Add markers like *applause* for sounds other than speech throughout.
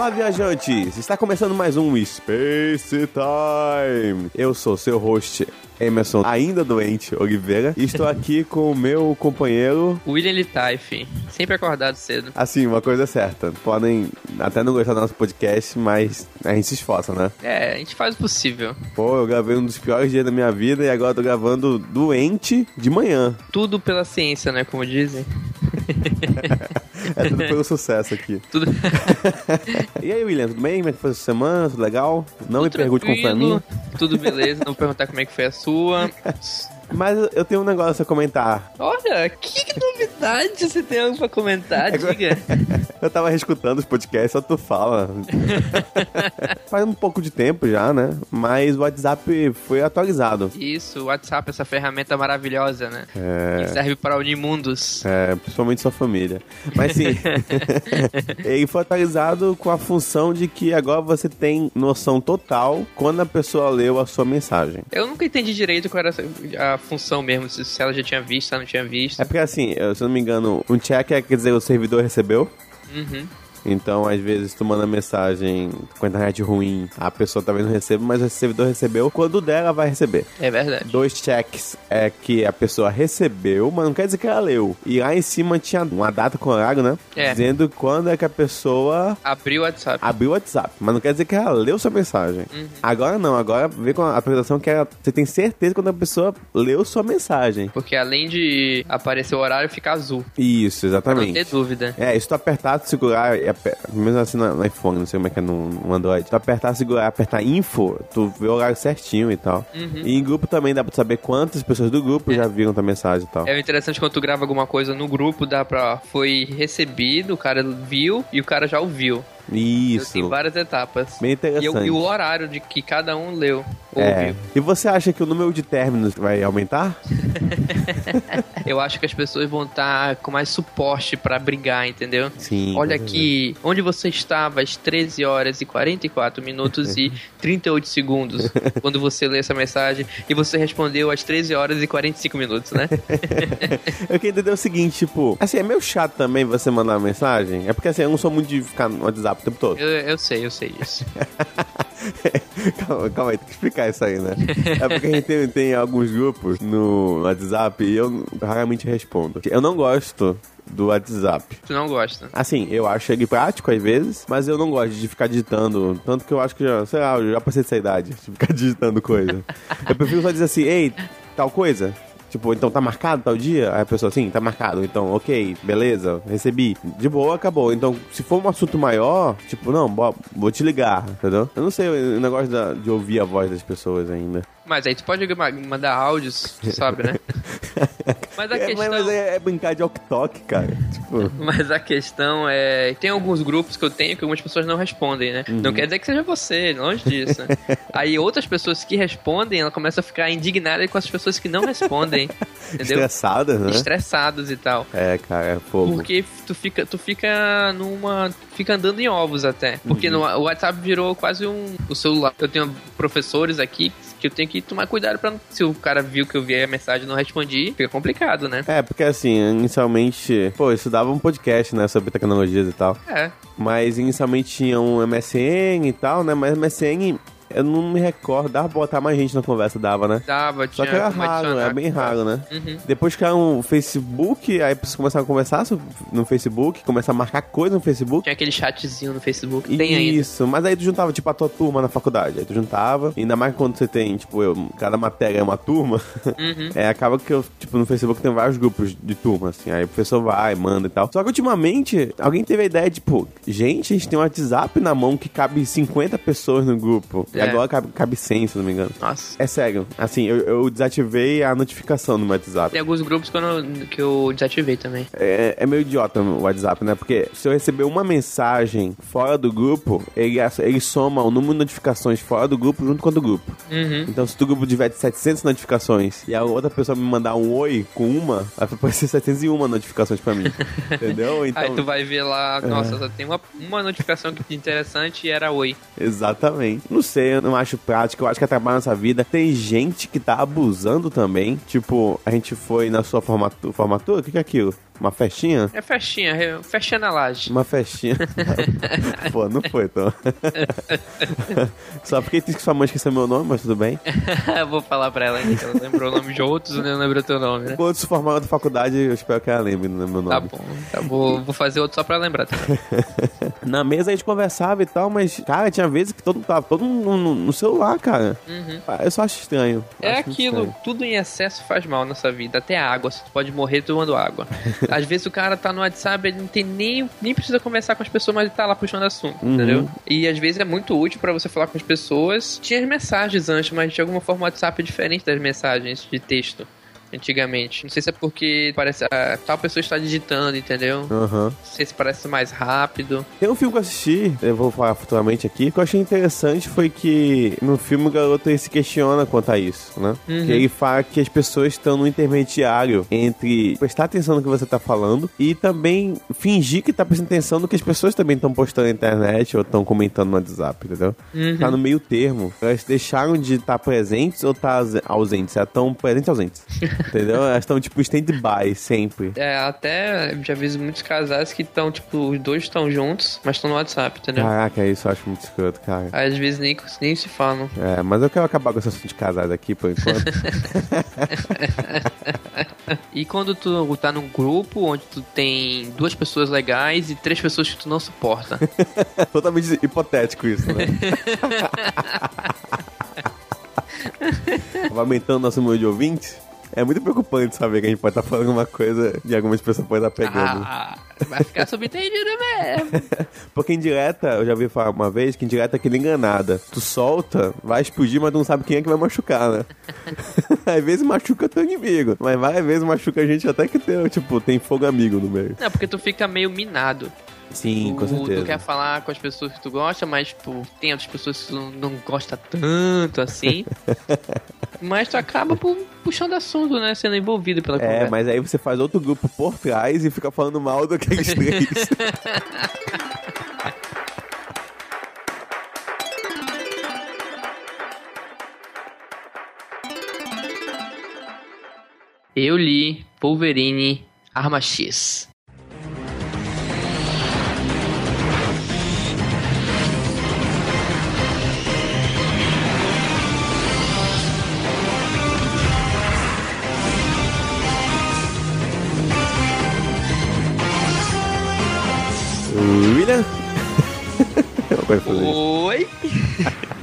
Olá, viajantes! Está começando mais um Space Time. Eu sou seu host, Emerson, ainda doente, Oliveira, e estou aqui com o meu companheiro. William Litaif, sempre acordado cedo. Assim, uma coisa é certa. Podem até não gostar do nosso podcast, mas a gente se esforça, né? É, a gente faz o possível. Pô, eu gravei um dos piores dias da minha vida e agora tô gravando doente de manhã. Tudo pela ciência, né? Como dizem. *laughs* é tudo pelo sucesso aqui. Tudo. *laughs* e aí, William, tudo bem? Como é que foi a semana? Tudo legal? Não tudo me pergunte como foi a minha. Tudo beleza, não perguntar como é que foi a sua sua. *laughs* Mas eu tenho um negócio a comentar. Olha, que novidade você tem algo pra comentar, diga. *laughs* eu tava reescutando os podcasts, só tu fala. *laughs* Faz um pouco de tempo já, né? Mas o WhatsApp foi atualizado. Isso, o WhatsApp, essa ferramenta maravilhosa, né? É... Que serve para unir mundos. É, principalmente sua família. Mas sim, *laughs* ele foi atualizado com a função de que agora você tem noção total quando a pessoa leu a sua mensagem. Eu nunca entendi direito qual era a função mesmo, se ela já tinha visto, se ela não tinha visto. É porque assim, se eu não me engano, um check é, quer dizer o servidor recebeu. Uhum. Então, às vezes, tu manda mensagem com a internet ruim, a pessoa talvez não receba, mas o servidor recebeu, quando der, ela vai receber. É verdade. Dois checks é que a pessoa recebeu, mas não quer dizer que ela leu. E lá em cima tinha uma data com horário, né? É. Dizendo quando é que a pessoa abriu o WhatsApp. Abriu o WhatsApp, mas não quer dizer que ela leu sua mensagem. Uhum. Agora não, agora vê com a apresentação que ela, você tem certeza quando a pessoa leu sua mensagem. Porque além de aparecer o horário, fica azul. Isso, exatamente. Pra não ter dúvida. É, se tu apertar, tu segurar mesmo assim no, iPhone, não sei como é que é no, no Android. Tu apertar, segurar, apertar info, tu vê o horário certinho e tal. Uhum. E em grupo também dá pra saber quantas pessoas do grupo é. já viram tua mensagem e tal. É interessante quando tu grava alguma coisa no grupo, dá pra. Foi recebido, o cara viu e o cara já ouviu. Isso. Tem várias etapas. Bem interessante. E, e, o horário de que cada um leu. É. E você acha que o número de términos vai aumentar? *laughs* Eu acho que as pessoas vão estar com mais suporte para brigar, entendeu? Sim. Olha aqui, onde você estava às 13 horas e 44 minutos e *laughs* 38 segundos quando você lê essa mensagem e você respondeu às 13 horas e 45 minutos, né? *laughs* eu queria entender o seguinte, tipo, assim, é meio chato também você mandar uma mensagem. É porque assim, eu não sou muito de ficar no WhatsApp o tempo todo. Eu, eu sei, eu sei isso. *laughs* calma, calma aí, tem que explicar isso aí, né? É porque a gente tem, tem alguns grupos no WhatsApp e eu raramente respondo. Eu não gosto do WhatsApp. Tu não gosta? Assim, eu acho ele prático às vezes, mas eu não gosto de ficar digitando. Tanto que eu acho que já, sei lá, eu já passei dessa idade de ficar *laughs* digitando coisa. eu prefiro só dizer assim, ei, tal coisa. Tipo, então tá marcado tal dia? Aí a pessoa, assim, tá marcado. Então, ok, beleza, recebi. De boa, acabou. Então, se for um assunto maior, tipo, não, vou te ligar, entendeu? Eu não sei o negócio da, de ouvir a voz das pessoas ainda. Mas aí tu pode mandar áudios, sabe, né? *laughs* Mas a é, questão... Mas é, é brincar de ok cara. Tipo... *laughs* Mas a questão é... Tem alguns grupos que eu tenho que algumas pessoas não respondem, né? Uhum. Não quer dizer que seja você, longe disso. *laughs* aí outras pessoas que respondem, ela começa a ficar indignada com as pessoas que não respondem. entendeu? Estressadas, né? Estressadas e tal. É, cara, é fogo. Porque tu fica, tu fica numa... Fica andando em ovos até. Porque uhum. no, o WhatsApp virou quase um... O celular. Eu tenho professores aqui que eu tenho que tomar cuidado para se o cara viu que eu vi a mensagem e não respondi, fica complicado, né? É, porque assim, inicialmente, pô, eu estudava um podcast, né, sobre tecnologias e tal. É. Mas inicialmente tinha um MSN e tal, né, mas MSN eu não me recordo, dava pra botar mais gente na conversa, dava, né? Dava, tinha Só que era raro, é bem raro, né? Uhum. Depois que era um Facebook, aí pessoas começaram a conversar no Facebook, começar a marcar coisa no Facebook. Tinha aquele chatzinho no Facebook, tem Isso, ainda. mas aí tu juntava, tipo, a tua turma na faculdade. Aí tu juntava, ainda mais quando você tem, tipo, eu, cada matéria é uma turma, uhum. *laughs* é, acaba que eu, tipo, no Facebook tem vários grupos de turma, assim, aí o professor vai, manda e tal. Só que ultimamente, alguém teve a ideia, tipo, gente, a gente tem um WhatsApp na mão que cabe 50 pessoas no grupo. É. E agora cabe, cabe 100, se não me engano. Nossa. É sério. Assim, eu, eu desativei a notificação no meu WhatsApp. Tem alguns grupos que eu, que eu desativei também. É, é meio idiota o WhatsApp, né? Porque se eu receber uma mensagem fora do grupo, ele, ele soma o número de notificações fora do grupo junto com o do grupo. Uhum. Então, se o grupo tiver 700 notificações e a outra pessoa me mandar um oi com uma, vai aparecer *laughs* 701 notificações pra mim. *laughs* Entendeu? Então... Aí tu vai ver lá, nossa, é. só tem uma, uma notificação que interessante e era oi. Exatamente. Não sei, eu não acho prático, eu acho que atrapalha nossa vida. Tem gente que tá abusando também. Tipo, a gente foi na sua formatu formatura, o que, que é aquilo? Uma festinha? É festinha, é festinha na laje. Uma festinha. *laughs* Pô, não foi, então. *laughs* Só porque disse que sua mãe esqueceu meu nome, mas tudo bem. *laughs* Vou falar pra ela ainda que ela lembrou o nome de outros e não lembrou teu nome, né? Quando se formar da faculdade, eu espero que ela lembre do meu nome. Tá bom, tá bom. Vou fazer outro só pra lembrar também. Na mesa a gente conversava e tal, mas, cara, tinha vezes que todo mundo tava todo mundo no, no celular, cara. Uhum. Eu só acho estranho. É Acho aquilo, estranho. tudo em excesso faz mal nessa vida. Até água, você pode morrer tomando água. *laughs* Às vezes o cara tá no WhatsApp, ele não tem nem, nem precisa conversar com as pessoas, mas ele tá lá puxando assunto, Uhum. entendeu? E às vezes é muito útil pra você falar com as pessoas. Tinha as mensagens antes, mas de alguma forma o WhatsApp é diferente das mensagens de texto. Antigamente. Não sei se é porque parece ah, tal pessoa está digitando, entendeu? Aham. Não sei se parece mais rápido. Tem um filme que eu assisti, eu vou falar futuramente aqui, que eu achei interessante foi que no filme o garoto se questiona quanto a isso, né? Uhum. Que ele fala que as pessoas estão no intermediário entre prestar atenção no que você tá falando e também fingir que tá prestando atenção no que as pessoas também estão postando na internet ou estão comentando no WhatsApp, entendeu? Uhum. Tá no meio termo. Elas deixaram de estar presentes ou tá ausentes? Elas estão presentes ausentes. *laughs* entendeu? Elas estão tipo stand-by sempre. É, até já vi muitos casais que estão, tipo, os dois estão juntos, mas estão no WhatsApp, entendeu? Caraca, isso eu acho muito escroto, cara. Às vezes nem, nem se falam. É, mas eu quero acabar com esse assunto de casais aqui por enquanto. *laughs* E quando tu tá num grupo onde tu tem duas pessoas legais e três pessoas que tu não suporta. *laughs* Totalmente hipotético isso, né? *laughs* Vai aumentando nosso número de ouvintes. É muito preocupante saber que a gente pode estar falando uma coisa e algumas pessoas podem estar pegando. ah, vai ficar subentendido mesmo. *laughs* Porque indireta, eu já ouvi falar uma vez que indireta é aquele enganada. Tu solta, vai explodir, mas tu não sabe quem é que vai machucar, né? *laughs* Às vezes machuca teu inimigo, mas várias vezes machuca a gente até que tem, tipo, tem fogo amigo no meio. Não, porque tu fica meio minado. Sim, com tu, certeza. tu quer falar com as pessoas que tu gosta, mas, tipo, tem outras pessoas que tu não, gosta tanto assim. *laughs* mas tu acaba pu- puxando assunto, né? Sendo envolvido pela É, conversa. mas aí você faz outro grupo por trás e fica falando mal daqueles três. *laughs* Eu li Wolverine Arma X. Agora foi. Oi? *laughs*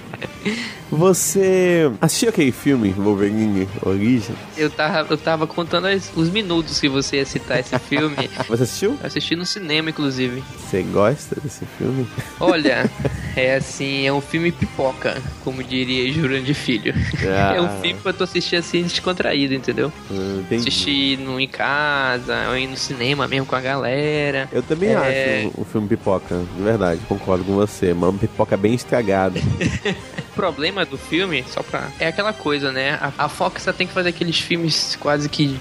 Você assistiu aquele filme Wolverine Origins? Eu tava, eu tava contando as- os minutos que você ia citar esse filme. *laughs* Você assistiu? Eu assisti no cinema, inclusive. Você gosta desse filme? Olha, *laughs* é assim, é um filme pipoca, como diria Jurandir Filho. Ah. É um filme pra tu assistir assim, descontraído, entendeu? Entendi. Assistir no, em casa, ou ir no cinema mesmo com a galera. Eu também É. acho o filme pipoca, de verdade, concordo com você. Mas uma pipoca bem estragada. *laughs* O problema do filme, só pra. É aquela coisa, né? A, a Fox tem que fazer aqueles filmes quase que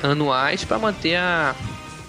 anuais pra manter a,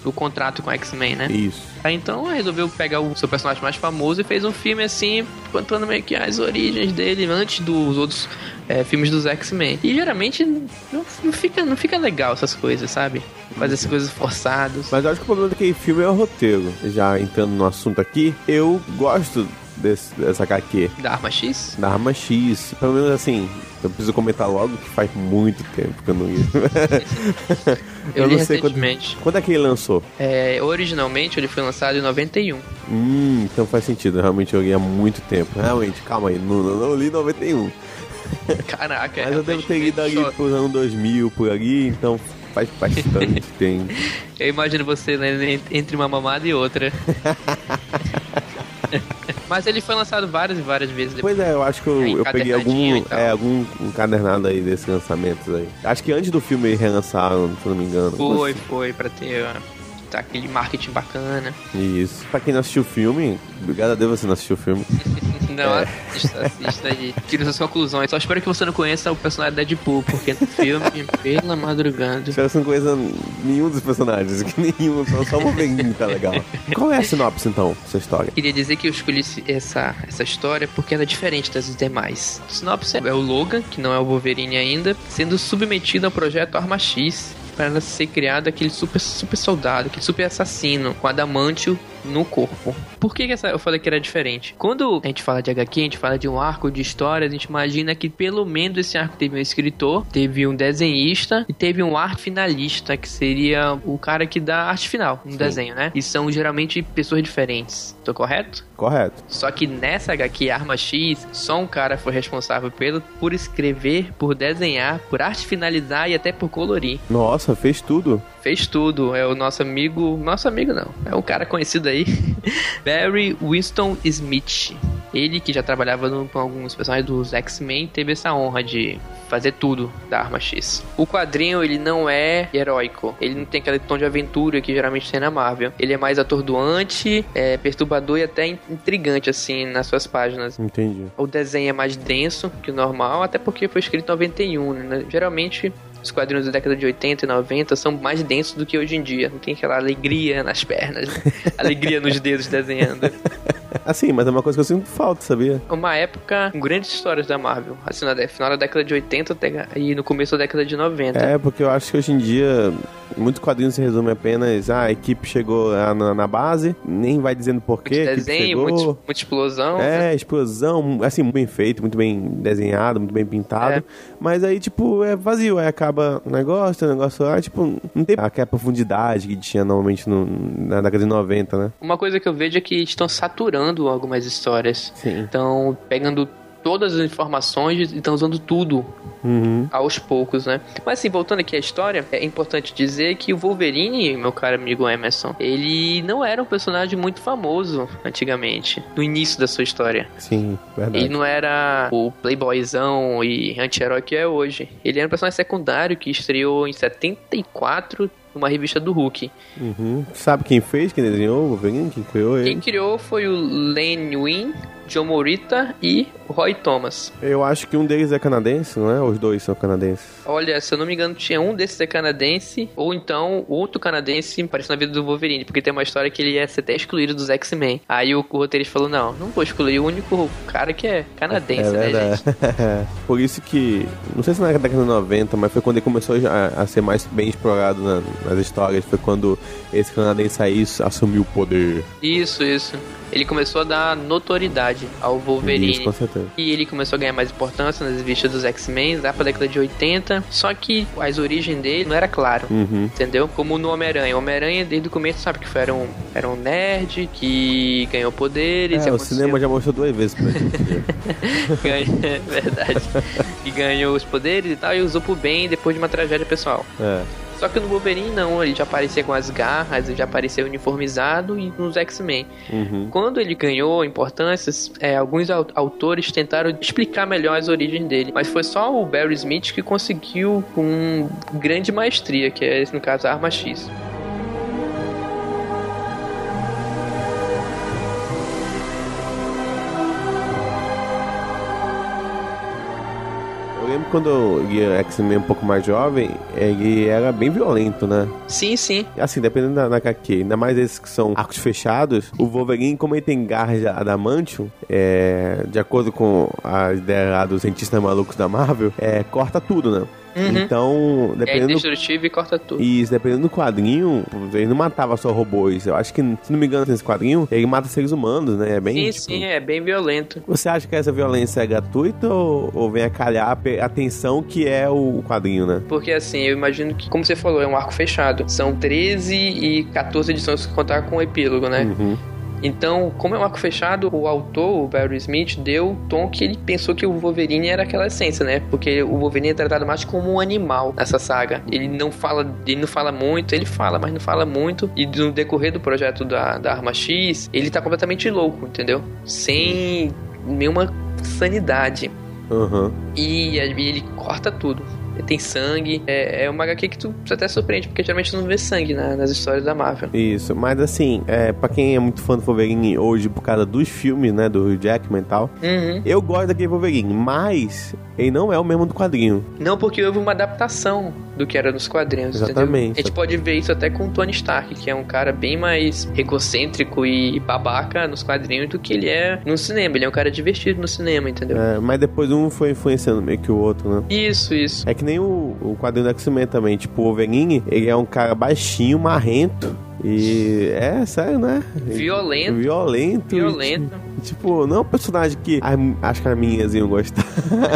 o contrato com a X-Men, né? Isso. Aí então resolveu pegar o seu personagem mais famoso e fez um filme assim, contando meio que as origens dele antes dos outros é, filmes dos X-Men. E geralmente não, não fica, não fica legal essas coisas, sabe? Fazer essas coisas forçadas. Mas eu acho que o problema daquele filme é o roteiro. Já entrando no assunto aqui, eu gosto desse, dessa HQ. Da Arma X? Da Arma X. Pelo menos assim, eu preciso comentar logo que faz muito tempo que eu não ia. *laughs* *laughs* Eu, li não sei quando, recentemente. quando é que ele lançou. É, originalmente ele foi lançado em 91. Hum, então faz sentido. Realmente eu li há muito tempo. Realmente, calma aí. Não, não, não li 91. *laughs* Caraca, Mas eu devo ter lido ali só- pro ano 2000, por ali. Então faz bastante tempo. Eu imagino você né, entre uma mamada e outra. Mas ele foi lançado várias e várias vezes depois. Pois é, eu acho que eu, É, eu peguei algum, é, algum encadernado aí desses lançamentos aí. Acho que antes do filme relançaram, se eu não me engano. Foi, foi, pra ter, tá aquele marketing bacana. Isso. Pra quem não assistiu o filme, obrigado a Deus você não assistiu o filme. *laughs* Não, é. assista, assista aí. Tira suas conclusões. Só espero que você não conheça o personagem Deadpool, porque no filme, pela madrugada. Espero que você não conheça nenhum dos personagens, que nenhum, só, só o Wolverine tá legal. Qual é a sinopse, então, dessa história? Queria dizer que eu escolhi essa, essa história porque ela é diferente das demais. A sinopse é o Logan, que não é o Wolverine ainda, sendo submetido ao projeto Arma X, para ser criado aquele super, super soldado, aquele super assassino com adamantio no corpo. Por que, que essa, eu falei que era diferente? Quando a gente fala de HQ, a gente fala de um arco de história, a gente imagina que pelo menos esse arco teve um escritor, teve um desenhista e teve um arte finalista, que seria o cara que dá arte final no Sim. desenho, né? E são geralmente pessoas diferentes. Tô correto? Correto. Só que nessa HQ Arma X, só um cara foi responsável pelo, por escrever, por desenhar, por arte finalizar e até por colorir. Nossa, fez tudo. Fez tudo. É o nosso amigo. Nosso amigo não. É um cara conhecido aí. *laughs* Barry Winston Smith. Ele que já trabalhava no, com alguns personagens dos X-Men teve essa honra de fazer tudo da Arma X. O quadrinho ele não é heróico, ele não tem aquele tom de aventura que geralmente tem na Marvel. Ele é mais atordoante, é perturbador e até intrigante assim nas suas páginas. Entendi. O desenho é mais denso que o normal, até porque foi escrito em 91, né? Geralmente os quadrinhos da década de 80 e 90 são mais densos do que hoje em dia. Não tem aquela alegria nas pernas, né? *laughs* alegria nos dedos desenhando. Assim, mas é uma coisa que eu sinto falta, sabia? Uma época com grandes histórias da Marvel. Assim, no final da década de 80 e no começo da década de 90. É, porque eu acho que hoje em dia muitos quadrinhos se resumem apenas ah, a equipe chegou na, na base, nem vai dizendo porquê. Muito desenho, muito, muita explosão. É, né? explosão, assim, muito bem feito, muito bem desenhado, muito bem pintado. É. Mas aí, tipo, é vazio. Aí acaba o negócio, o negócio lá, tipo, não tem aquela profundidade que tinha normalmente no, na década de 90, né? Uma coisa que eu vejo é que estão saturando algumas histórias. Sim. Então, pegando todas as informações e estão usando tudo uhum. aos poucos, né? Mas assim, voltando aqui à história, é importante dizer que o Wolverine, meu caro amigo Emerson, ele não era um personagem muito famoso antigamente, no início da sua história. Sim, verdade. Ele não era o playboyzão e anti-herói que é hoje. Ele era um personagem secundário que estreou em 74 numa revista do Hulk. Uhum. Sabe quem fez, quem desenhou o Wolverine? Quem criou ele? Quem criou foi o Len Wein, John Morita e Roy Thomas. Eu acho que um deles é canadense, não é? Os dois são canadenses. Olha, se eu não me engano, tinha um desses é canadense, ou então outro canadense aparece na vida do Wolverine, porque tem uma história que ele ia ser até excluído dos X-Men. Aí o, o roteirista falou: não, não vou excluir o único cara que é canadense, é né, gente? *laughs* Por isso que, não sei se na década de 90, mas foi quando ele começou a, a ser mais bem explorado na, nas histórias. Foi quando esse canadense aí assumiu o poder. Isso, isso ele começou a dar notoriedade ao Wolverine. Isso, com certeza. E ele começou a ganhar mais importância nas revistas dos X-Men lá pra década de 80. Só que as origens dele não era claro. Uhum. Entendeu? Como no Homem-Aranha. O Homem-Aranha, desde o começo, sabe que foi, era, um, era um nerd que ganhou poderes. É, o cinema já mostrou duas vezes pra gente. *laughs* Ganha, é verdade. *laughs* e ganhou os poderes e tal, e usou pro bem depois de uma tragédia pessoal. É. Só que no Wolverine não, ele já aparecia com as garras, ele já apareceu uniformizado e nos X-Men. Uhum. Quando ele ganhou importâncias, é, alguns autores tentaram explicar melhor as origens dele, mas foi só o Barry Smith que conseguiu com grande maestria, que é no caso a Arma X. quando eu ia X-Men um pouco mais jovem, ele era bem violento, né? Sim, sim. Assim, dependendo da, da HQ, ainda mais esses que são arcos fechados, o Wolverine, como ele tem garras de adamantium, é, de acordo com a ideia dos cientistas malucos da Marvel, é, corta tudo, né? Uhum. Então, dependendo. É destrutivo e corta tudo. Isso, dependendo do quadrinho, ele não matava só robôs. Eu acho que, se não me engano, nesse quadrinho, ele mata seres humanos, né? É bem. Sim, tipo... sim, é bem violento. Você acha que essa violência é gratuita ou, ou vem a calhar a atenção que é o quadrinho, né? Porque assim, eu imagino que, como você falou, é um arco fechado. São 13 e 14 edições que contar com o epílogo, né? Uhum. Então, como é um arco fechado, o autor, o Barry Smith, deu o tom que ele pensou que o Wolverine era aquela essência, né? Porque o Wolverine é tratado mais como um animal nessa saga. Ele não fala, ele não fala muito, ele fala, mas não fala muito. E no decorrer do projeto da, da Arma X, ele tá completamente louco, entendeu? Sem nenhuma sanidade. Uhum. E ele corta tudo tem sangue. É, é uma HQ que tu até surpreende, porque geralmente tu não vê sangue na, nas histórias da Marvel. Isso, mas assim, é, pra quem é muito fã do Wolverine hoje por causa dos filmes, né, do Hugh Jackman e tal, Uhum. eu gosto daquele Wolverine, mas ele não é o mesmo do quadrinho. Não, porque houve uma adaptação do que era nos quadrinhos. Exatamente. Entendeu? A gente pode ver isso até com o Tony Stark, que é um cara bem mais egocêntrico e babaca nos quadrinhos do que ele é no cinema. Ele é um cara divertido no cinema, entendeu? É, mas depois um foi influenciando meio que o outro, né? Isso, isso. É que nem o, o quadrinho do X-Men também. Tipo, o Wolverine, ele é um cara baixinho, marrento. E é sério, né? Violento. Violento. Violento. E, tipo, não é um personagem que as- acho que as minhas iam gostar.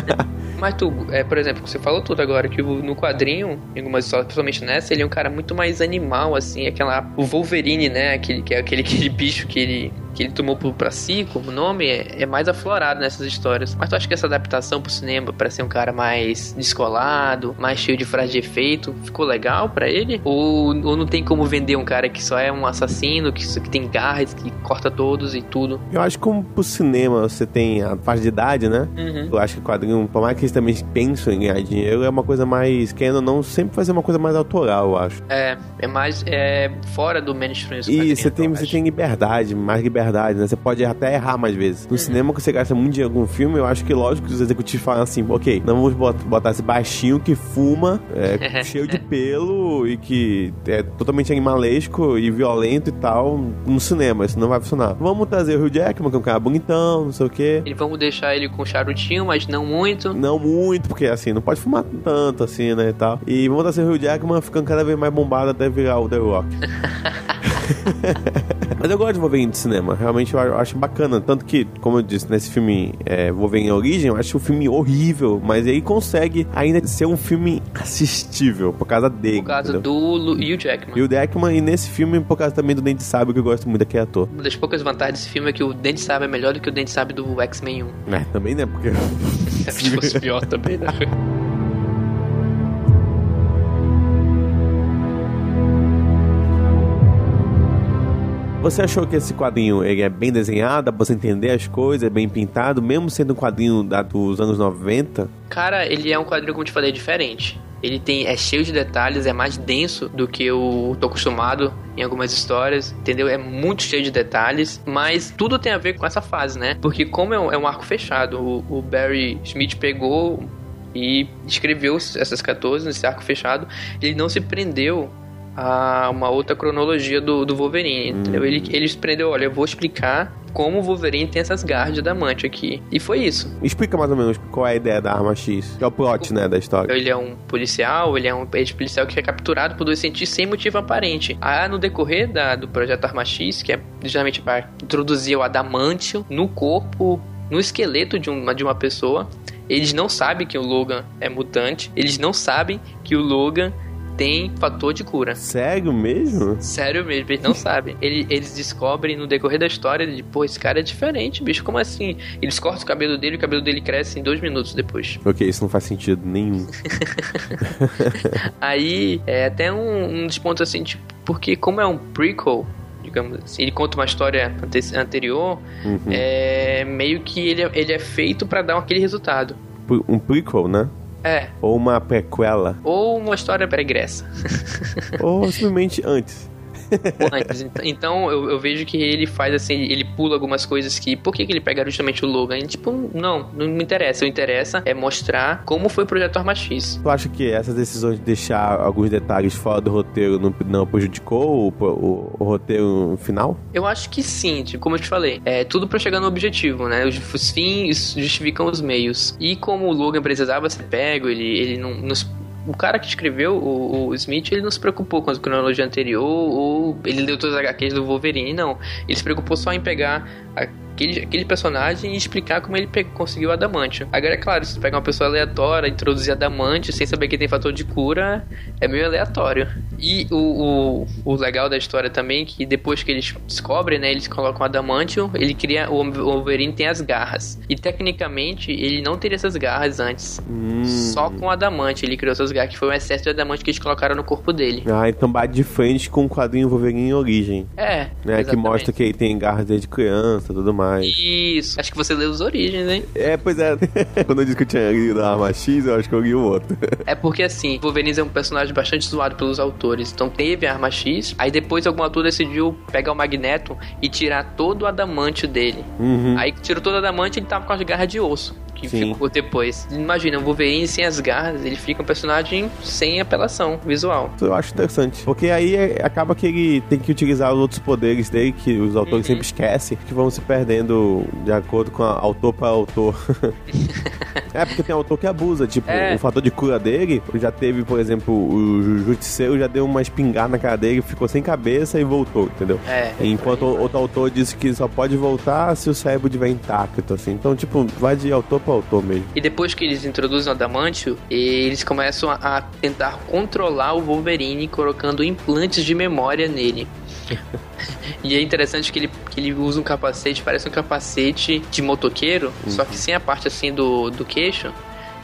*laughs* Mas tu, é, por exemplo, você falou tudo agora, que no quadrinho, em algumas histórias, principalmente nessa, ele é um cara muito mais animal, assim, aquela. O Wolverine, né? Aquele, que é aquele, *laughs* aquele bicho que ele, que ele tomou pra si, como nome, é, é mais aflorado nessas histórias. Mas tu acha que essa adaptação pro cinema, pra ser um cara mais descolado, mais cheio de frase de efeito, ficou legal pra ele? Ou, ou não tem como vender um cara que só é um assassino, que, que tem garras, que corta todos e tudo? Eu acho que como pro cinema você tem a faixa de idade, né? Uhum. Eu acho que o quadrinho, por mais que eles também pensam em ganhar dinheiro, é uma coisa mais, querendo ou não, sempre fazer uma coisa mais autoral, eu acho. É, é mais é, fora do mainstream. E você tem, você tem liberdade, mais liberdade, né? Você pode até errar mais vezes. No cinema, que você gasta muito dinheiro com um filme, eu acho que lógico que os executivos falam assim, ok, não vamos bot- botar esse baixinho que fuma, é, *laughs* cheio de pelo e que é totalmente animalesco e violento e tal no cinema. Isso não vai funcionar. Vamos trazer o Hugh Jackman, que é um cara bonitão, não sei o quê. E vamos deixar ele com charutinho, mas não muito. Não muito, porque assim, não pode fumar tanto assim, né, e tal. E vamos trazer o Hugh Jackman ficando cada vez mais bombado até virar o The Rock. *laughs* *laughs* Mas eu gosto de Wolverine de cinema, realmente eu acho bacana. Tanto que, como eu disse, nesse filme é, Wolverine Origem, eu acho o filme horrível, mas ele consegue ainda ser um filme assistível por causa dele. Por causa entendeu? do Lu- Hugh Jackman. E o Jackman, e nesse filme, por causa também do Dente Sábio, que eu gosto muito daquele ator. Uma das poucas vantagens desse filme é que o Dente Sabe é melhor do que o Dente Sabe do X-Men 1. É, também, né? Porque. *laughs* Se fosse pior também, né? *laughs* Você achou que esse quadrinho ele é bem desenhado, dá pra você entender as coisas, é bem pintado, mesmo sendo um quadrinho da, dos anos 90? Cara, ele é um quadrinho, como eu te falei, diferente. Ele tem, é cheio de detalhes, é mais denso do que eu tô acostumado em algumas histórias, entendeu? É muito cheio de detalhes, mas tudo tem a ver com essa fase, né? Porque como é um, é um arco fechado, o, o Barry Smith pegou e escreveu essas 14 nesse arco fechado, ele não se prendeu a uma outra cronologia do, do Wolverine, entendeu? Ele, ele se prendeu, olha, eu vou explicar como o Wolverine tem essas garras de adamante aqui. E foi isso. Explica mais ou menos qual é a ideia da arma X, que é o plot, né, da história. Ele é um policial, ele é um ex-policial que é capturado por dois cientistas sem motivo aparente. Ah, no decorrer da, do projeto Arma X, que é justamente para introduzir o adamantio no corpo, no esqueleto de uma, de uma pessoa, eles não sabem que o Logan é mutante, eles não sabem que o Logan tem fator de cura. Sério mesmo? Sério mesmo, eles não *laughs* sabem. Ele- eles descobrem no decorrer da história de, pô, esse cara é diferente, bicho, como assim? Eles cortam o cabelo dele e o cabelo dele cresce em dois minutos depois. Ok, isso não faz sentido nenhum. *laughs* Aí é até um, um dos pontos assim, tipo, porque como é um prequel, digamos assim, ele conta uma história ante- anterior, Uhum. é meio que ele é, ele é feito pra dar aquele resultado. Um prequel, né? É, Ou uma prequela. ou uma história pregressa. ou simplesmente antes. Então eu, eu vejo que ele faz assim, ele pula algumas coisas que. Por que, que ele pega justamente o Logan? Ele, tipo, não, não me interessa. O interessa é mostrar como foi o projeto Arma X. Tu acha que essas decisões de deixar alguns detalhes fora do roteiro não, não prejudicou o, o- o roteiro final? Eu acho que sim, tipo, como eu te falei, é tudo pra chegar no objetivo, né? Os, os fins justificam os meios. E como o Logan precisava ser pego, ele, ele não. nos- o cara que escreveu, o, o Smith, ele não se preocupou com a cronologia anterior ou ele leu todas as HQs do Wolverine, não. Ele se preocupou só em pegar aquele, aquele personagem e explicar como ele conseguiu Adamantio. Agora, é claro, se tu pegar uma pessoa aleatória, introduzir Adamantio sem saber que tem fator de cura, é meio aleatório. E o, o, o legal da história também é que depois que eles descobrem, né, eles colocam Adamantio, ele cria, o Wolverine tem as garras. E tecnicamente, ele não teria essas garras antes. Hum. Só com Adamante ele criou essas garras, que foi um excesso de Adamante que eles colocaram no corpo dele. Ah, então bate de frente com o quadrinho Wolverine em origem. É, Né, que mostra que ele tem garras desde criança e tudo mais. Mais. Isso. Acho que você leu os origens, hein? É, pois é. *laughs* Quando eu disse que eu tinha lido a arma X, eu acho que eu li o outro. É porque assim, Wolverine é um personagem bastante zoado pelos autores. Então teve a arma X, aí depois algum autor decidiu pegar o Magneto e tirar todo o adamante dele. Uhum. Aí tirou todo o adamante e ele tava com as garras de osso. Que Sim. ficou depois. Imagina, o Wolverine sem as garras, ele fica um personagem sem apelação visual. Eu acho interessante. Porque aí é- acaba que ele tem que utilizar os outros poderes dele, que os autores Uhum. sempre esquecem, que vão se perdendo de acordo com a autor para autor. *laughs* é, porque tem autor que abusa. Tipo, É. o fator de cura dele já teve, por exemplo, o Justiceiro já deu uma espingarda na cara dele, ficou sem cabeça e voltou, entendeu? É. Enquanto o- outro autor disse que só pode voltar se o cérebro estiver intacto, assim. Então, tipo, vai de autor para autor mesmo. E depois que eles introduzem o Adamantio, eles começam a, tentar controlar o Wolverine colocando implantes de memória nele. *laughs* e é interessante que ele, que ele usa um capacete, parece um capacete de motoqueiro, só que sem a parte assim do, do queixo,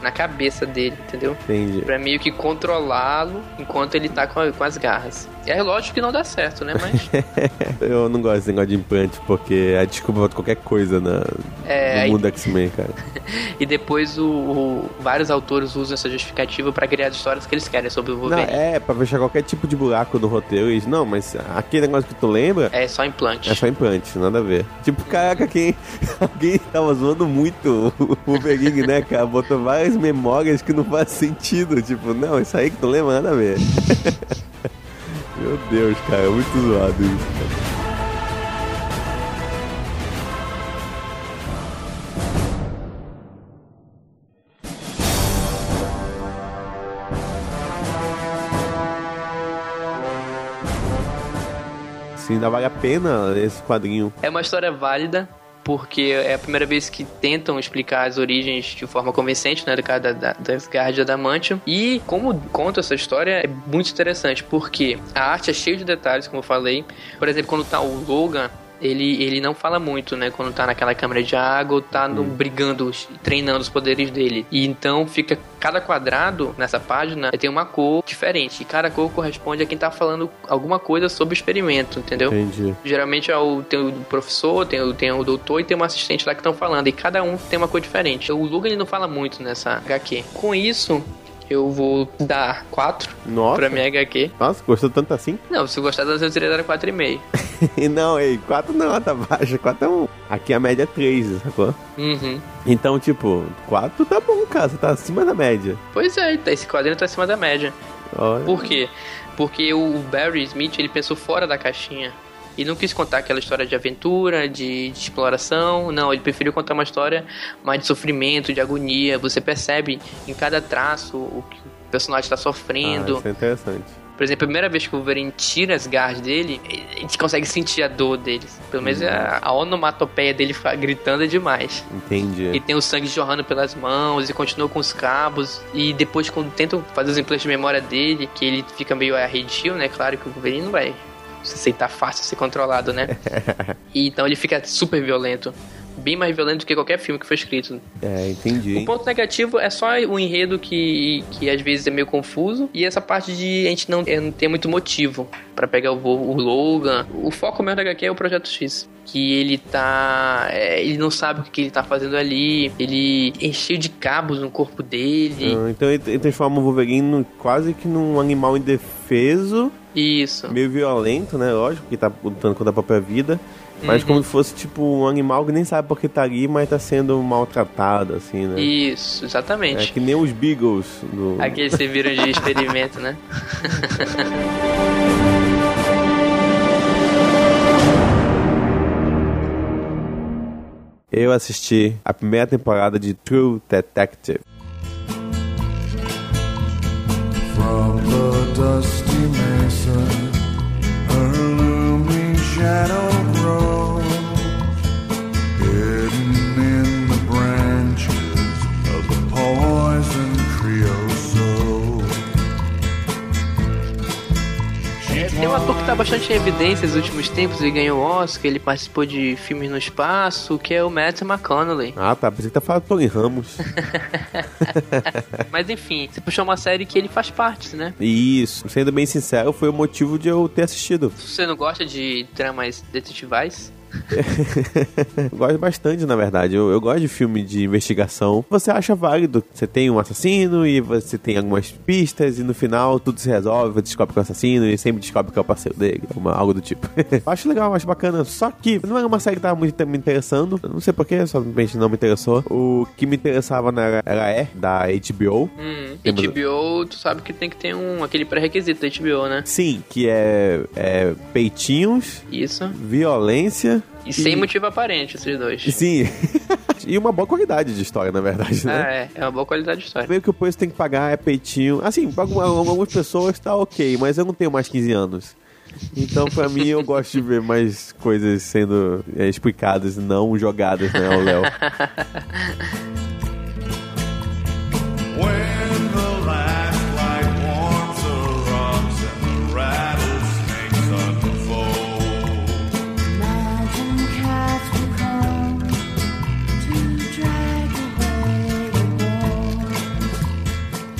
na cabeça dele, entendeu? Entendi. Pra meio que controlá-lo enquanto ele tá com, a- com as garras. É lógico que não dá certo, né? Mas *laughs* Eu não gosto desse negócio de implante, porque é desculpa pra qualquer coisa na, É, no mundo X-Men, cara. *laughs* E depois o, o- vários autores usam essa justificativa pra criar as histórias que eles querem sobre o Não, Wolverine. é, pra fechar qualquer tipo de buraco no roteiro. Eles, não, mas aquele negócio que tu lembra É, só implante. é só implante, nada a ver. Tipo, caraca, quem, *laughs* alguém tava zoando muito o Wolverine, né, cara? Botou várias memórias que não faz sentido. Tipo, não, isso aí que tu lembra, nada a ver. Meu Deus, cara, é muito zoado isso. Sim, ainda vale a pena esse quadrinho. É uma história válida, porque é a primeira vez que tentam explicar as origens de forma convincente, né, do cara da, da, garras de Adamantium. E como conta essa história é muito interessante, porque a arte é cheia de detalhes, como eu falei. Por exemplo, quando tá o Logan, ele, ele não fala muito, né? Quando tá naquela câmera de água tá no, brigando, treinando os poderes dele. E então fica cada quadrado nessa página tem uma cor diferente. E cada cor corresponde a quem tá falando alguma coisa sobre o experimento, entendeu? Entendi. Geralmente é o, tem o professor, tem o, tem o doutor e tem uma assistente lá que estão falando. E cada um tem uma cor diferente. O Logan ele não fala muito nessa HQ. Com isso, eu vou dar 4 Nossa. pra minha HQ. Nossa, gostou tanto assim? Não, se gostar das eu teria dado 4,5. *laughs* não, ei, 4 não é nota baixa, 4 é um. Aqui a média é 3, sacou? Uhum. Então, tipo, 4 tá bom, cara, você tá acima da média. Pois é, esse quadrinho tá acima da média. Olha. Por quê? Porque o Barry Smith ele pensou fora da caixinha. E não quis contar aquela história de aventura, de, de exploração. Não, ele preferiu contar uma história mais de sofrimento, de agonia. Você percebe em cada traço o que o personagem está Ah, sofrendo. isso é interessante. Por exemplo, a primeira vez que o Wolverine tira as garras dele, a gente consegue sentir a dor deles. Pelo menos a, a onomatopeia dele gritando é demais. Entendi. E tem o sangue jorrando pelas mãos e continua com os cabos. E depois, quando tentam fazer os implantes de memória dele, que ele fica meio arredio, né? Claro que o Wolverine não vai se aceitar fácil ser controlado, né? *laughs* e então ele fica super violento. Bem mais violento do que qualquer filme que foi escrito. É, entendi. O ponto negativo é só o enredo que, que às vezes é meio confuso e essa parte de a gente não, é, não ter muito motivo pra pegar o, o Logan. O foco mesmo da HQ é o Projeto X. Que ele tá. é, ele não sabe o que ele tá fazendo ali. Ele é cheio de cabos no corpo dele. Ah, Então ele, ele transforma o Wolverine quase que num animal indefeso, Isso. meio violento, né? Lógico, que tá lutando contra a própria vida. Mas Uhum. como se fosse tipo um animal que nem sabe por que tá ali, mas tá sendo maltratado, assim, né? Isso, É exatamente. que nem os Beagles do. Aqui se viram de experimento, né? *laughs* Eu assisti a primeira temporada de True Detective. From the dusty shadow É, tem um ator que tá bastante em evidência nos últimos tempos, ele ganhou Oscar, ele participou de filmes no espaço, que é o Matt McConaughey. Ah, tá. Pensei que tá falando Tony Ramos. *laughs* Mas enfim, você puxou uma série que ele faz parte, né? Isso. Sendo bem sincero, foi o motivo de eu ter assistido. Você não gosta de dramas detetivais, *laughs* gosto bastante, na verdade. Eu, eu gosto de filme de investigação. Você acha válido. Você tem um assassino e você tem algumas pistas e no final tudo se resolve, você descobre que é o assassino e sempre descobre que é o parceiro dele. Uma, algo do tipo. *laughs* acho legal, acho bacana. Só que não era uma série que tava muito me interessando. Eu Não sei porquê, simplesmente não me interessou. O que me interessava era, era E, da HBO. Hum, HBO, tu sabe que tem que ter um, aquele pré-requisito da HBO, né? Sim, que é, é peitinhos, Isso. violência. E sem motivo aparente, esses dois. Sim. *laughs* e uma boa qualidade de história, na verdade, né? Ah, é. É uma boa qualidade de história. Meio que o preço tem que pagar é peitinho. Assim, pra alguma- algumas pessoas tá ok, mas eu não tenho mais 15 anos. Então, pra mim, eu gosto de ver mais coisas sendo é, explicadas e não jogadas, né, ao Léo. *laughs*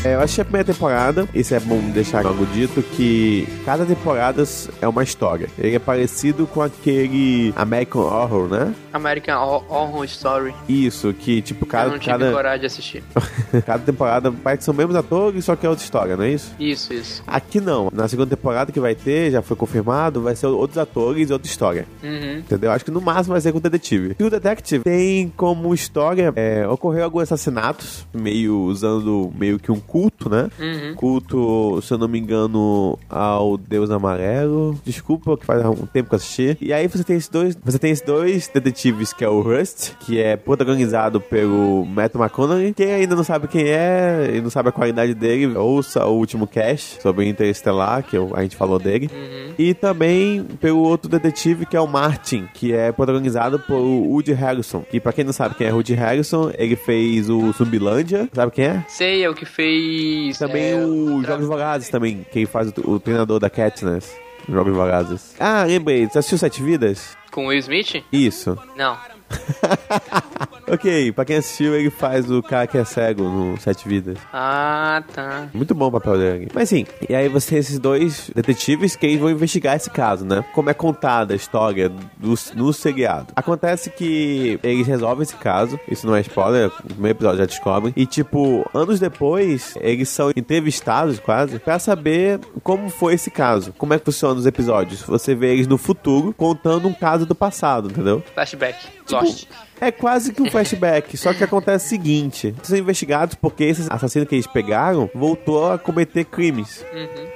É, eu achei a primeira temporada, isso é bom deixar algo dito, que cada temporada é uma história. Ele é parecido com aquele American Horror, né? American Hor- Horror Story. Isso, que tipo, eu cada, não tive cada, coragem de assistir. *laughs* cada temporada parece que são os mesmos atores, só que é outra história, não é isso? Isso, isso. Aqui não. Na segunda temporada que vai ter, já foi confirmado, vai ser outros atores e outra história. Uhum. Entendeu? Acho que no máximo vai ser com o detetive. E o Detective tem como história. é, ocorreu alguns assassinatos, meio usando meio que um culto, né? Uhum. Culto, se eu não me engano, ao Deus Amarelo. Desculpa, que faz um tempo que eu assisti. E aí você tem esses dois. Você tem esses dois detetives, que é o Rust, que é protagonizado pelo Matt McConaughey. Quem ainda não sabe quem é e não sabe a qualidade dele, ouça o último cast sobre Interestelar, que eu- a gente falou dele. E também pelo outro detetive, que é o Martin, que é protagonizado por Woody Harrison. Que pra quem não sabe quem é Woody Harrison, ele fez o Zumbilândia. Sabe quem é? Sei, é o que fez. Também é, o Jogos Vorazes também, quem faz o, o treinador da Katniss. Jogos Vorazes. Ah, lembrei. Você assistiu Sete Vidas? Com o Will Smith? Isso. Não. *laughs* Ok, pra quem assistiu, ele faz o cara que é cego no Sete Vidas. Ah, tá. Muito bom o papel dele. Mas sim, e aí você tem esses dois detetives que eles vão investigar esse caso, né? Como é contada a história do, no seriado. Acontece que eles resolvem esse caso, isso não é spoiler, no primeiro episódio já descobrem. E tipo, anos depois, eles são entrevistados quase pra saber como foi esse caso. Como é que funciona os episódios. Você vê eles no futuro contando um caso do passado, entendeu? Flashback. Tipo, Lost. É quase que um flashback, só que acontece o seguinte: são investigados porque esse assassino que eles pegaram voltou a cometer crimes.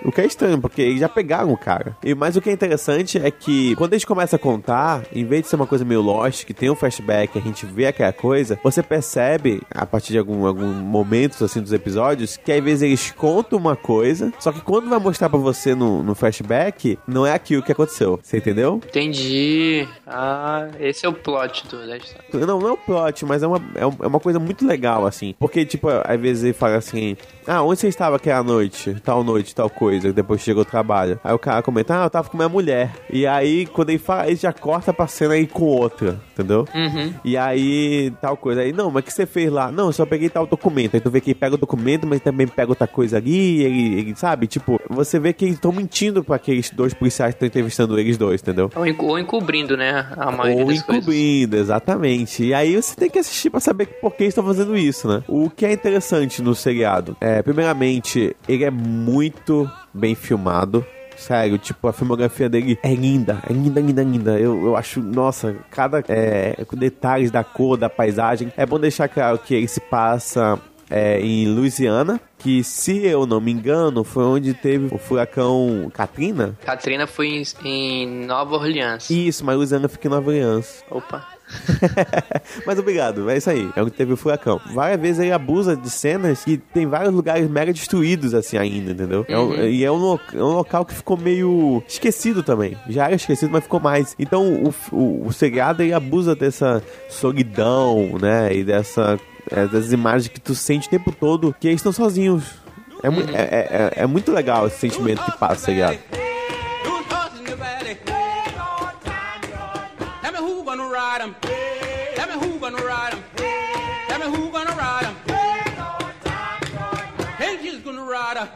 O que é estranho, porque eles já pegaram o cara. E, mas o que é interessante é que quando eles começam a contar, em vez de ser uma coisa meio lost, que tem um flashback, a gente vê aquela coisa, você percebe, a partir de algum, algum momentos assim dos episódios, que às vezes eles contam uma coisa, só que quando vai mostrar pra você no, no flashback, não é aquilo que aconteceu. Você entendeu? Entendi. Ah, esse é o plot do, da história. Não, não é o plot, mas é uma, é um- é uma coisa muito legal, assim. Porque, tipo, às vezes ele fala assim: Ah, onde você estava aquela noite? Tal noite, tal coisa. Depois chegou o trabalho. Aí o cara comenta: Ah, eu tava com minha mulher. E aí, quando ele fala, ele já corta pra cena aí com outra, entendeu? Uhum. E aí, tal coisa. Aí, não, mas o que você fez lá? Não, eu só peguei tal documento. Aí tu vê que ele pega o documento, mas também pega outra coisa ali. Ele, ele sabe? Tipo, você vê que eles estão mentindo pra aqueles dois policiais que estão entrevistando eles dois, entendeu? Ou, enco- ou encobrindo, né? A maioria Ou das coisas. encobrindo, exatamente. E aí você tem que assistir pra saber por que eles estão fazendo isso, né? O que é interessante no seriado é, primeiramente, ele é muito bem filmado. Sério, tipo, a filmografia dele é linda, é linda, linda, linda. Eu, eu acho, nossa, cada é, detalhes da cor, da paisagem. É bom deixar claro que ele se passa é, em Louisiana, que se eu não me engano, foi onde teve o furacão Katrina. Katrina foi em, em Nova Orleans. Isso, mas Louisiana fica em Nova Orleans. Opa. *laughs* Mas obrigado, é isso aí. É onde teve o furacão. Várias vezes ele abusa de cenas que tem vários lugares mega destruídos, assim, ainda, entendeu? É um- e é um, lo- é um local que ficou meio esquecido também. Já era esquecido, mas ficou mais. Então, o, o, o seriado, ele abusa dessa solidão, né? E dessa... é, das imagens que tu sente o tempo todo que eles estão sozinhos. É, mu- é, é, é- é muito legal esse sentimento que passa, ligado? Ride 'em? Tell me who gonna ride 'em? Tell me who gonna ride 'em? Angels gonna ride 'em.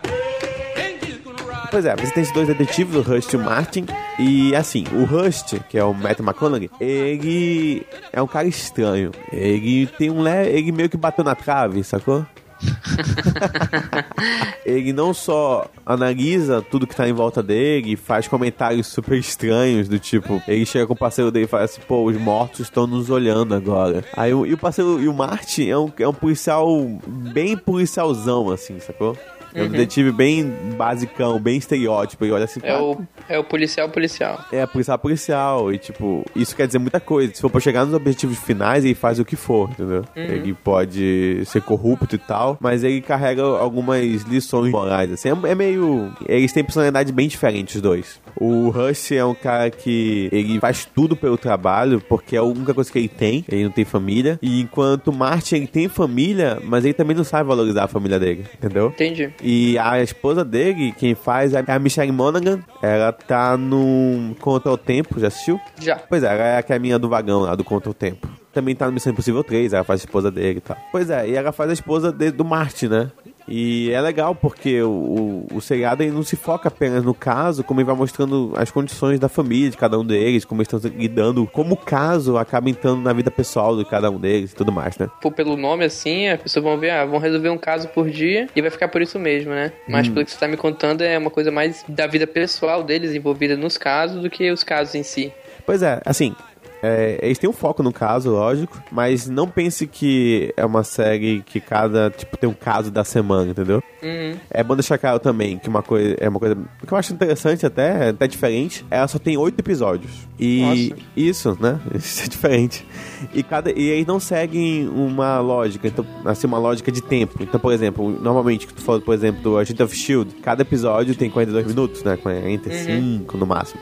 Angels gonna ride Pois é, você tem esses dois detetives, o Rust e o Martin. E assim, o Rust, que é o Matt McConaughey, ele é um cara estranho. Ele tem um le... ele meio que bateu na trave, sacou? *laughs* ele não só analisa tudo que tá em volta dele, faz comentários super estranhos, do tipo, ele chega com o parceiro dele e fala assim, pô, os mortos estão nos olhando agora. Aí e o parceiro, e o Martin é um, é um policial bem policialzão, assim, sacou? É um detetive bem basicão, bem estereótipo. Ele olha assim, É "Ah, o, é o policial policial. é policial policial. E, tipo, isso quer dizer muita coisa. Se for pra chegar nos objetivos finais, ele faz o que for, entendeu? Ele pode ser corrupto e tal, mas ele carrega algumas lições morais, assim. É, é meio... Eles têm personalidades bem diferentes, os dois. O Rush é um cara que ele faz tudo pelo trabalho, porque é a única coisa que ele tem. Ele não tem família. E enquanto o Martin, ele tem família, mas ele também não sabe valorizar a família dele, entendeu? Entendi. E a esposa dele, quem faz é a Michelle Monaghan. Ela tá no Contra o Tempo, já assistiu? Já. Pois é, ela é a caminha do vagão lá do Contra o Tempo. Também tá no Missão Impossível 3, ela faz a esposa dele e tal. Pois é, e ela faz a esposa de- do Martin, né? E é legal porque o, o, o seriado não se foca apenas no caso, como ele vai mostrando as condições da família de cada um deles, como eles estão lidando, como o caso acaba entrando na vida pessoal de cada um deles e tudo mais, né? Pô, pelo nome assim, as pessoas vão ver, ah, vão resolver um caso por dia e vai ficar por isso mesmo, né? Mas Hum. pelo que você tá me contando, é uma coisa mais da vida pessoal deles envolvida nos casos do que os casos em si. Pois é, assim, é, eles têm um foco no caso, lógico, mas não pense que é uma série que cada, tipo, tem um caso da semana, entendeu? Uhum. É bom deixar claro também que uma coisa, é uma coisa que eu acho interessante até, até diferente, ela só tem oito episódios. E Nossa. isso, né? *laughs* Isso é diferente. E cada e eles não seguem uma lógica, então, assim, uma lógica de tempo. Então, por exemplo, normalmente que tu falou, por exemplo, do Agent of Shield, cada episódio tem 42 minutos, né? 45 no máximo.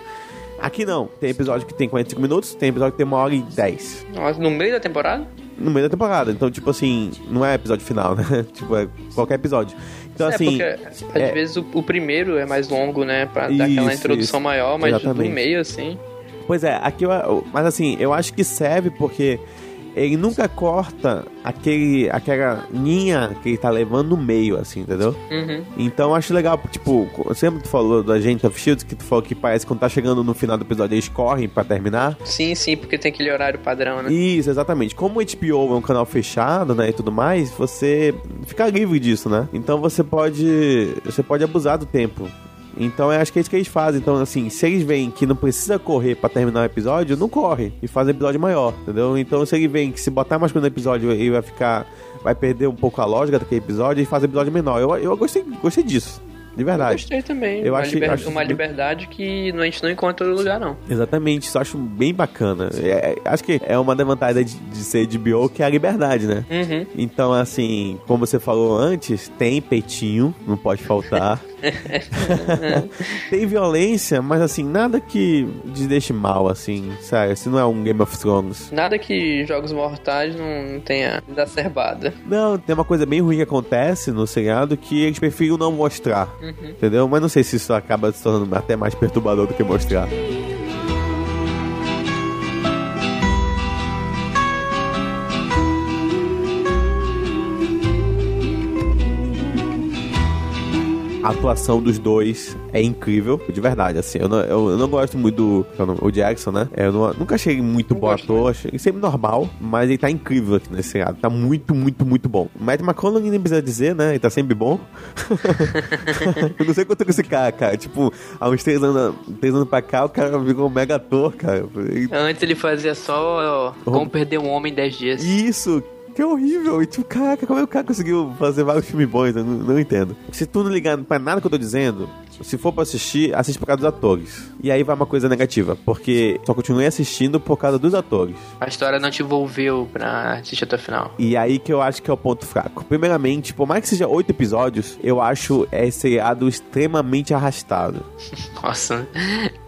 Aqui não, tem episódio que tem 45 minutos, tem episódio que tem uma hora e 10 Nossa, no meio da temporada? no meio da temporada. Então, tipo assim, não é episódio final, né? *laughs* tipo, é qualquer episódio. Então, é, assim. porque às é- vezes o, o primeiro é mais longo, né? Pra dar aquela Isso, introdução isso. maior, mas Exatamente. no meio, assim. Pois é, aqui eu- Mas assim, eu acho que serve porque ele nunca corta aquele, aquela linha que ele tá levando no meio, assim, entendeu? Uhum. Então eu acho legal, tipo, sempre tu falou do Agent of Shield, que tu falou que parece que quando tá chegando no final do episódio eles correm pra terminar. Sim, sim, porque tem aquele horário padrão, né? Isso, exatamente. Como o HBO é um canal fechado, né, e tudo mais, você fica livre disso, né? Então você pode, você pode abusar do tempo. Então eu acho que é isso que eles fazem. Então, assim, se eles veem que não precisa correr pra terminar o episódio, não corre e faz episódio maior, entendeu? Então, se ele vem que se botar mais coisa no episódio, ele vai ficar. Vai perder um pouco a lógica daquele episódio e faz episódio menor. Eu, eu gostei, gostei disso. De verdade. Gostei também. Eu uma, achei- liber- acho- uma liberdade que a gente não encontra em outro lugar, não. Exatamente, isso eu acho bem bacana. É- é- acho que é uma das vantagens de, de ser HBO que é a liberdade, né? Uhum. Então, assim, como você falou antes, tem peitinho, não pode faltar. *laughs* *laughs* tem violência, mas assim, nada que te deixe mal, assim, sério, se não é um Game of Thrones. Nada que Jogos Mortais não tenha exacerbada. Não, tem uma coisa bem ruim que acontece no seriado que eles preferiam não mostrar, Uhum. entendeu? Mas não sei se isso acaba se tornando até mais perturbador do que mostrar. A atuação dos dois é incrível, de verdade, assim. Eu não, eu, eu não gosto muito do nome? o Jackson, né? Eu não- nunca achei ele muito Não bom gosto ator, achei ele sempre normal, mas ele tá incrível aqui nesse seriado. Tá muito, muito, muito bom. O Matt McConaughey nem precisa dizer, né? Ele tá sempre bom. *laughs* eu não sei quanto com esse cara, cara. Tipo, há uns três anos, três anos pra cá, o cara virou um mega ator, cara. Antes ele fazia só ó, Como Perder um Homem em 10 Dias. Isso, que horrível. E tipo, caraca, como é que o cara conseguiu fazer vários filmes bons? Eu não, não entendo. Se tu não ligar pra nada que eu tô dizendo, se for pra assistir, assiste por causa dos atores. E aí vai uma coisa negativa, porque só continuei assistindo por causa dos atores. A história não te envolveu pra assistir até o final. E aí que eu acho que é o ponto fraco. Primeiramente, por mais que seja oito episódios, eu acho esse seriado extremamente arrastado. *laughs* Nossa.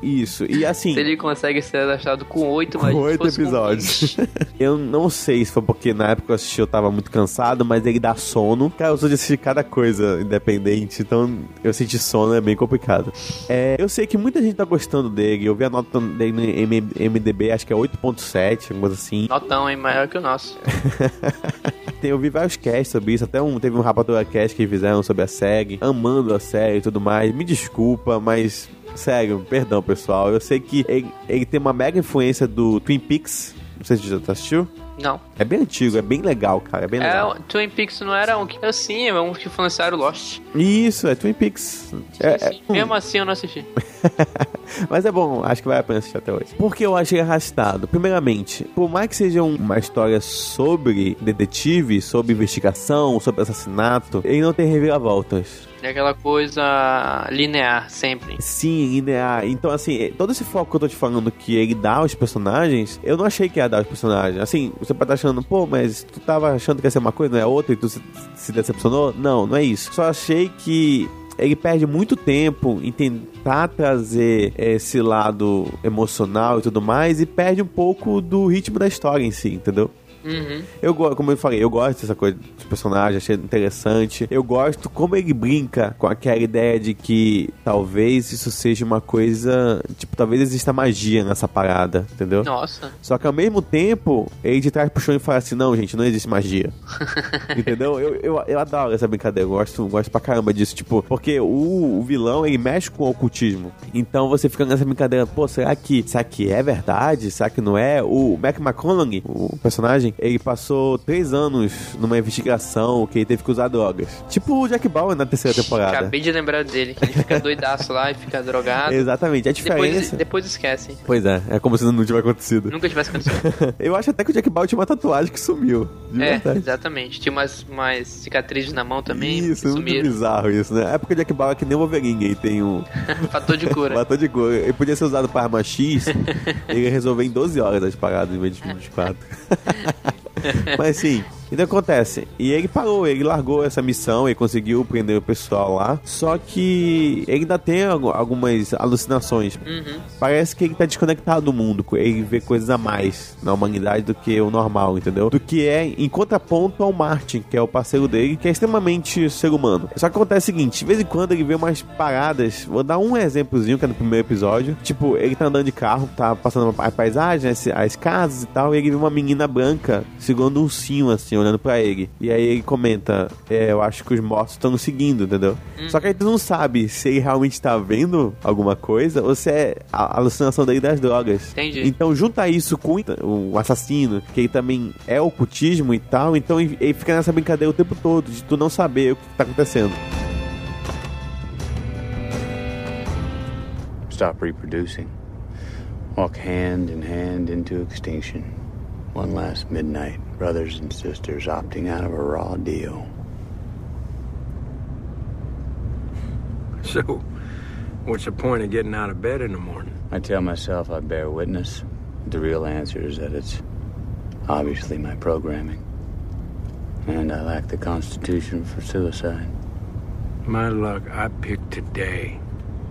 Isso. E assim. Se ele consegue ser adaptado com 8, Com mas oito episódios. 20. *laughs* eu não sei se foi porque na época que eu assisti eu tava muito cansado, mas ele dá sono. Cara, eu sou de assistir cada coisa independente, então eu senti sono, é bem complicado. É, eu sei que muita gente tá gostando dele, eu vi a nota dele no MDB, acho que é 8.7, alguma coisa assim. Notão, hein? Maior que o nosso. *laughs* tem, eu vi vários casts sobre isso, até um, teve um Rapadura Cast que fizeram sobre a SEG, amando a série e tudo mais. Me desculpa, mas sério, perdão pessoal. Eu sei que ele, ele tem uma mega influência do Twin Peaks. Não sei se você já assistiu. Não. É bem antigo, é bem legal, cara. É bem É, legal. o Twin Peaks não era um que. Assim, é um que influenciaram o Lost. Isso, é Twin Peaks. É- é- Sim, Mesmo assim eu não assisti. *laughs* Mas é bom, acho que vale a pena assistir até hoje. Por que eu achei arrastado? Primeiramente, por mais que seja um- uma história sobre detetive, sobre investigação, sobre assassinato, ele não tem reviravoltas. É aquela coisa linear, sempre. Sim, linear. Então, assim, todo esse foco que eu tô te falando que ele dá aos personagens, eu não achei que ia dar aos personagens. Assim, você pode estar achando, pô, mas tu tava achando que ia ser uma coisa, não é outra, e tu se decepcionou? Não, não é isso. Só achei que ele perde muito tempo em tentar trazer esse lado emocional e tudo mais, e perde um pouco do ritmo da história em si, entendeu? Uhum. Eu gosto, como eu falei, eu gosto dessa coisa dos personagens, achei interessante. Eu gosto como ele brinca com aquela ideia de que talvez isso seja uma coisa. Tipo, talvez exista magia nessa parada, entendeu? Nossa. Só que ao mesmo tempo, ele de trás pro chão e fala assim: não, gente, não existe magia. *laughs* Entendeu? Eu, eu, eu adoro essa brincadeira, eu gosto, gosto pra caramba disso. Tipo, porque o, o vilão, ele mexe com o ocultismo. Então você fica nessa brincadeira, pô, será que, será que é verdade? Será que não é? O Mac McConaughey, o personagem, ele passou três anos numa investigação que ele teve que usar drogas. Tipo o Jack Bauer na terceira temporada. Acabei de lembrar dele, que ele fica doidaço lá e fica drogado. *laughs* Exatamente, a Depois, diferença. depois esquece. Pois é, é como se não tivesse acontecido. Nunca tivesse acontecido. *laughs* Eu acho até que o Jack Bauer tinha uma tatuagem que sumiu. É, verdade. exatamente. Tinha umas, umas cicatrizes na mão também. Isso, que muito bizarro isso, né? É porque o Jack Bauer é que nem o Wolverine, ele tem um *laughs* Fator de cura. batom de cor. Ele podia ser usado para arma X, ele ia resolver em 12 horas as paradas em vez de 24. Mas sim, então acontece. E ele parou, ele largou essa missão e conseguiu prender o pessoal lá. Só que ele ainda tem algu- algumas alucinações. Uhum. Parece que ele tá desconectado do mundo. Ele vê coisas a mais na humanidade do que o normal, entendeu? Do que é em contraponto ao Martin, que é o parceiro dele, que é extremamente ser humano. Só que acontece o seguinte: de vez em quando ele vê umas paradas. Vou dar um exemplozinho que é no primeiro episódio. Tipo, ele tá andando de carro, tá passando a paisagem, as, as casas e tal, e ele vê uma menina branca segurando um ursinho assim, olhando pra ele. E aí ele comenta: É, eu acho que os mortos estão nos seguindo, entendeu? Só que aí tu não sabe se ele realmente tá vendo alguma coisa ou se é a alucinação dele das drogas. Entendi. Então junta isso com o assassino, que ele também é ocultismo e tal, então ele ele fica nessa brincadeira o tempo todo, de tu não saber o que tá acontecendo. Stop reproducing. Walk hand in hand into extinction. One last midnight, brothers and sisters opting out of a raw deal. So, what's the point of getting out of bed in the morning? I tell myself I bear witness. The real answer is that it's obviously my programming. And I lack the constitution for suicide. My luck, I picked today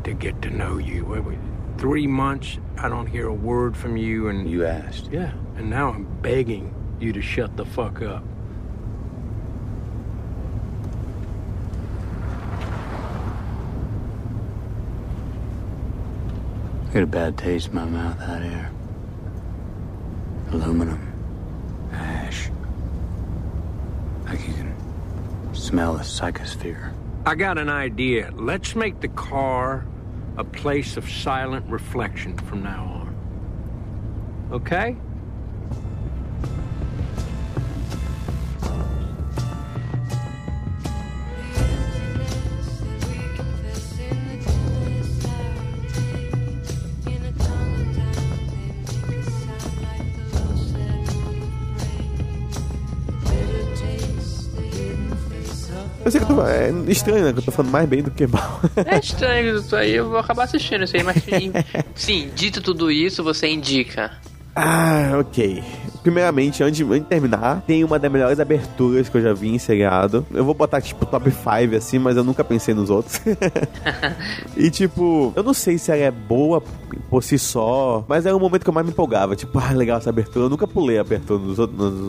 to get to know you. Three months, I don't hear a word from you, and You asked. yeah, and now I'm begging you to shut the fuck up. I get a bad taste in my mouth out here. Aluminum. Ash. Like you can smell the psychosphere. I got an idea. Let's make the car a place of silent reflection from now on. Okay? Tô, é estranho, né? Que eu tô falando mais bem do que mal. É estranho isso aí, eu vou acabar assistindo isso aí, mas sim, *laughs* dito tudo isso, você indica. ah, ok. Primeiramente, antes, antes de terminar, tem uma das melhores aberturas que eu já vi em seriado. Eu vou botar, tipo, top 5 assim, mas eu nunca pensei nos outros. *laughs* e, tipo, eu não sei se ela é boa por si só, mas era o momento que eu mais me empolgava. Tipo, ah, legal essa abertura. Eu nunca pulei a abertura nos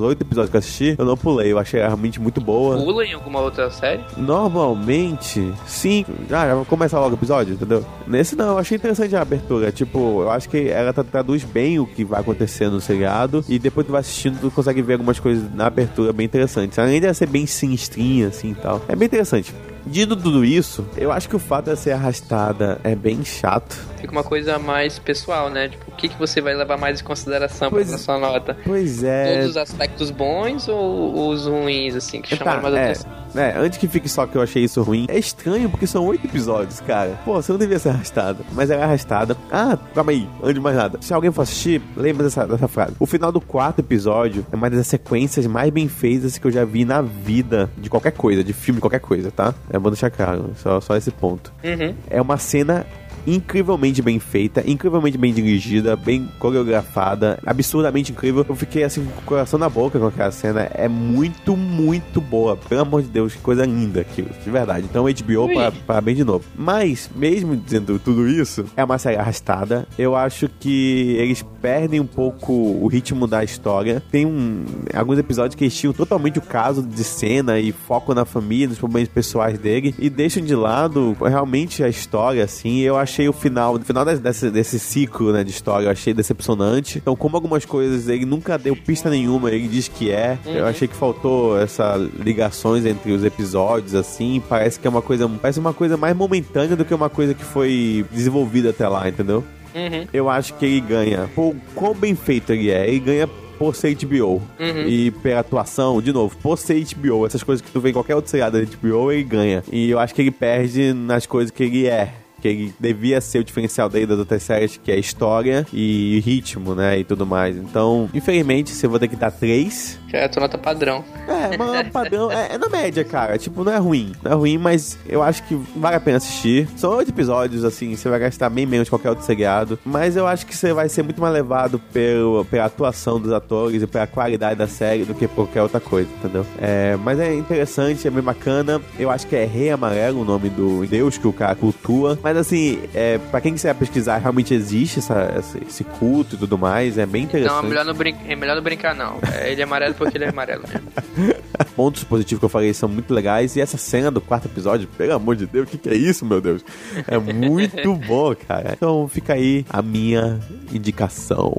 oito episódios que eu assisti. Eu não pulei, eu achei realmente muito boa. Pula em alguma outra série? Normalmente, sim. Ah, já vai começar logo o episódio, entendeu? Nesse não, eu achei interessante a abertura. Tipo, eu acho que ela tra- traduz bem o que vai acontecer no seriado. E depois depois tu vai assistindo, tu consegue ver algumas coisas na abertura bem interessantes. Além de ser bem sinistrinha, assim e tal. É bem interessante. Dito tudo isso, eu acho que o fato de ser arrastada é bem chato. Fica uma coisa mais pessoal, né? Tipo, o que, que você vai levar mais em consideração Pois- pra sua nota? Pois é. Todos os aspectos bons ou os ruins, assim, que Tá, chamaram mais é, atenção? é, antes que fique só que eu achei isso ruim, é estranho porque são oito episódios, cara. Pô, você não devia ser arrastada, mas ela é arrastada. Ah, calma aí, antes de mais nada. Se alguém for assistir, lembra dessa, dessa frase. O final do quarto episódio é uma das sequências mais bem feitas que eu já vi na vida de qualquer coisa, de filme, qualquer coisa, tá? É bom deixar claro, só, só esse ponto. Uhum. É uma cena incrivelmente bem feita, incrivelmente bem dirigida, bem coreografada, absurdamente incrível. Eu fiquei assim com o coração na boca com aquela cena. É muito, muito boa. Pelo amor de Deus, que coisa linda aquilo, de verdade. Então, HBO, para- parabéns de novo. Mas, mesmo dizendo tudo isso, é uma série arrastada. Eu acho que eles perdem um pouco o ritmo da história. Tem um, alguns episódios que eles tiram totalmente o caso de cena e foco na família, nos problemas pessoais dele e deixam de lado realmente a história, assim. Eu achei o final, o final desse, desse, ciclo, né, de história, eu achei decepcionante. Então, como algumas coisas ele nunca deu pista nenhuma, ele diz que é. Eu achei que faltou essa ligações entre os episódios, assim. Parece que é uma coisa, parece uma coisa mais momentânea do que uma coisa que foi desenvolvida até lá, entendeu? Uhum. eu acho que ele ganha. Por quão bem feito ele é, ele ganha por ser HBO. E pela atuação, de novo, por ser HBO, essas coisas que tu vê em qualquer outro seriado da HBO, ele ganha. E eu acho que ele perde nas coisas que ele é. Que ele devia ser o diferencial dele das outras séries, que é história e ritmo, né? E tudo mais. Então, infelizmente, se eu vou ter que dar três, é a tua nota padrão. é, mas *laughs* padrão é, é na média, cara. Tipo, não é ruim. Não é ruim, mas eu acho que vale a pena assistir. São oito episódios, assim, você vai gastar bem menos que qualquer outro seriado. Mas eu acho que você vai ser muito mais levado pelo, pela atuação dos atores e pela qualidade da série do que por qualquer outra coisa, entendeu? É, mas é interessante, é bem bacana. Eu acho que é Rei Amarelo o nome do deus que o cara cultua. Mas assim, é, pra quem quiser pesquisar, realmente existe essa, essa- esse culto e tudo mais. É bem interessante. Não, é melhor não, brin é melhor não brincar, não. É, ele é amarelo porque ele é amarelo mesmo. *laughs* pontos positivos que eu falei são muito legais. E essa cena do quarto episódio, pelo amor de Deus, o que, que é isso, meu Deus? É muito *laughs* bom, cara. Então fica aí a minha indicação.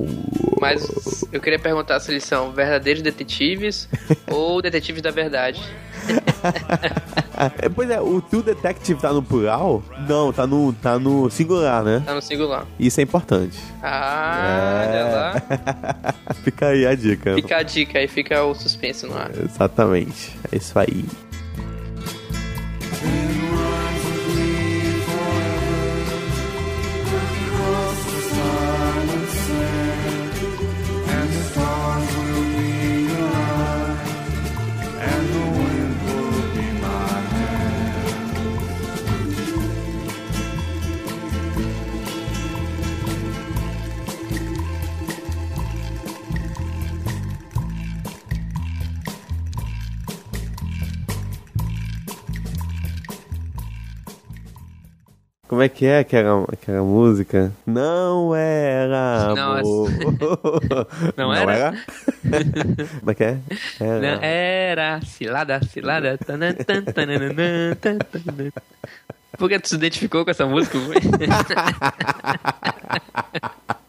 Mas eu queria perguntar se eles são verdadeiros detetives *laughs* ou detetives da verdade. É, pois é, o True Detective tá no plural? Não, tá no, tá no singular, né? Tá no singular. Isso é importante. Ah, olha lá. *laughs* Fica aí a dica. Fica a dica aí, fica o suspense no ar. Exatamente. É isso aí. Como é que é aquela, aquela música? Não era *laughs* Não, amor. Não era? *laughs* Como é que é? Era. Não, Era cilada, cilada. tanan, tan, tananana, tan, tanana. Por que tu se identificou com essa música? *laughs*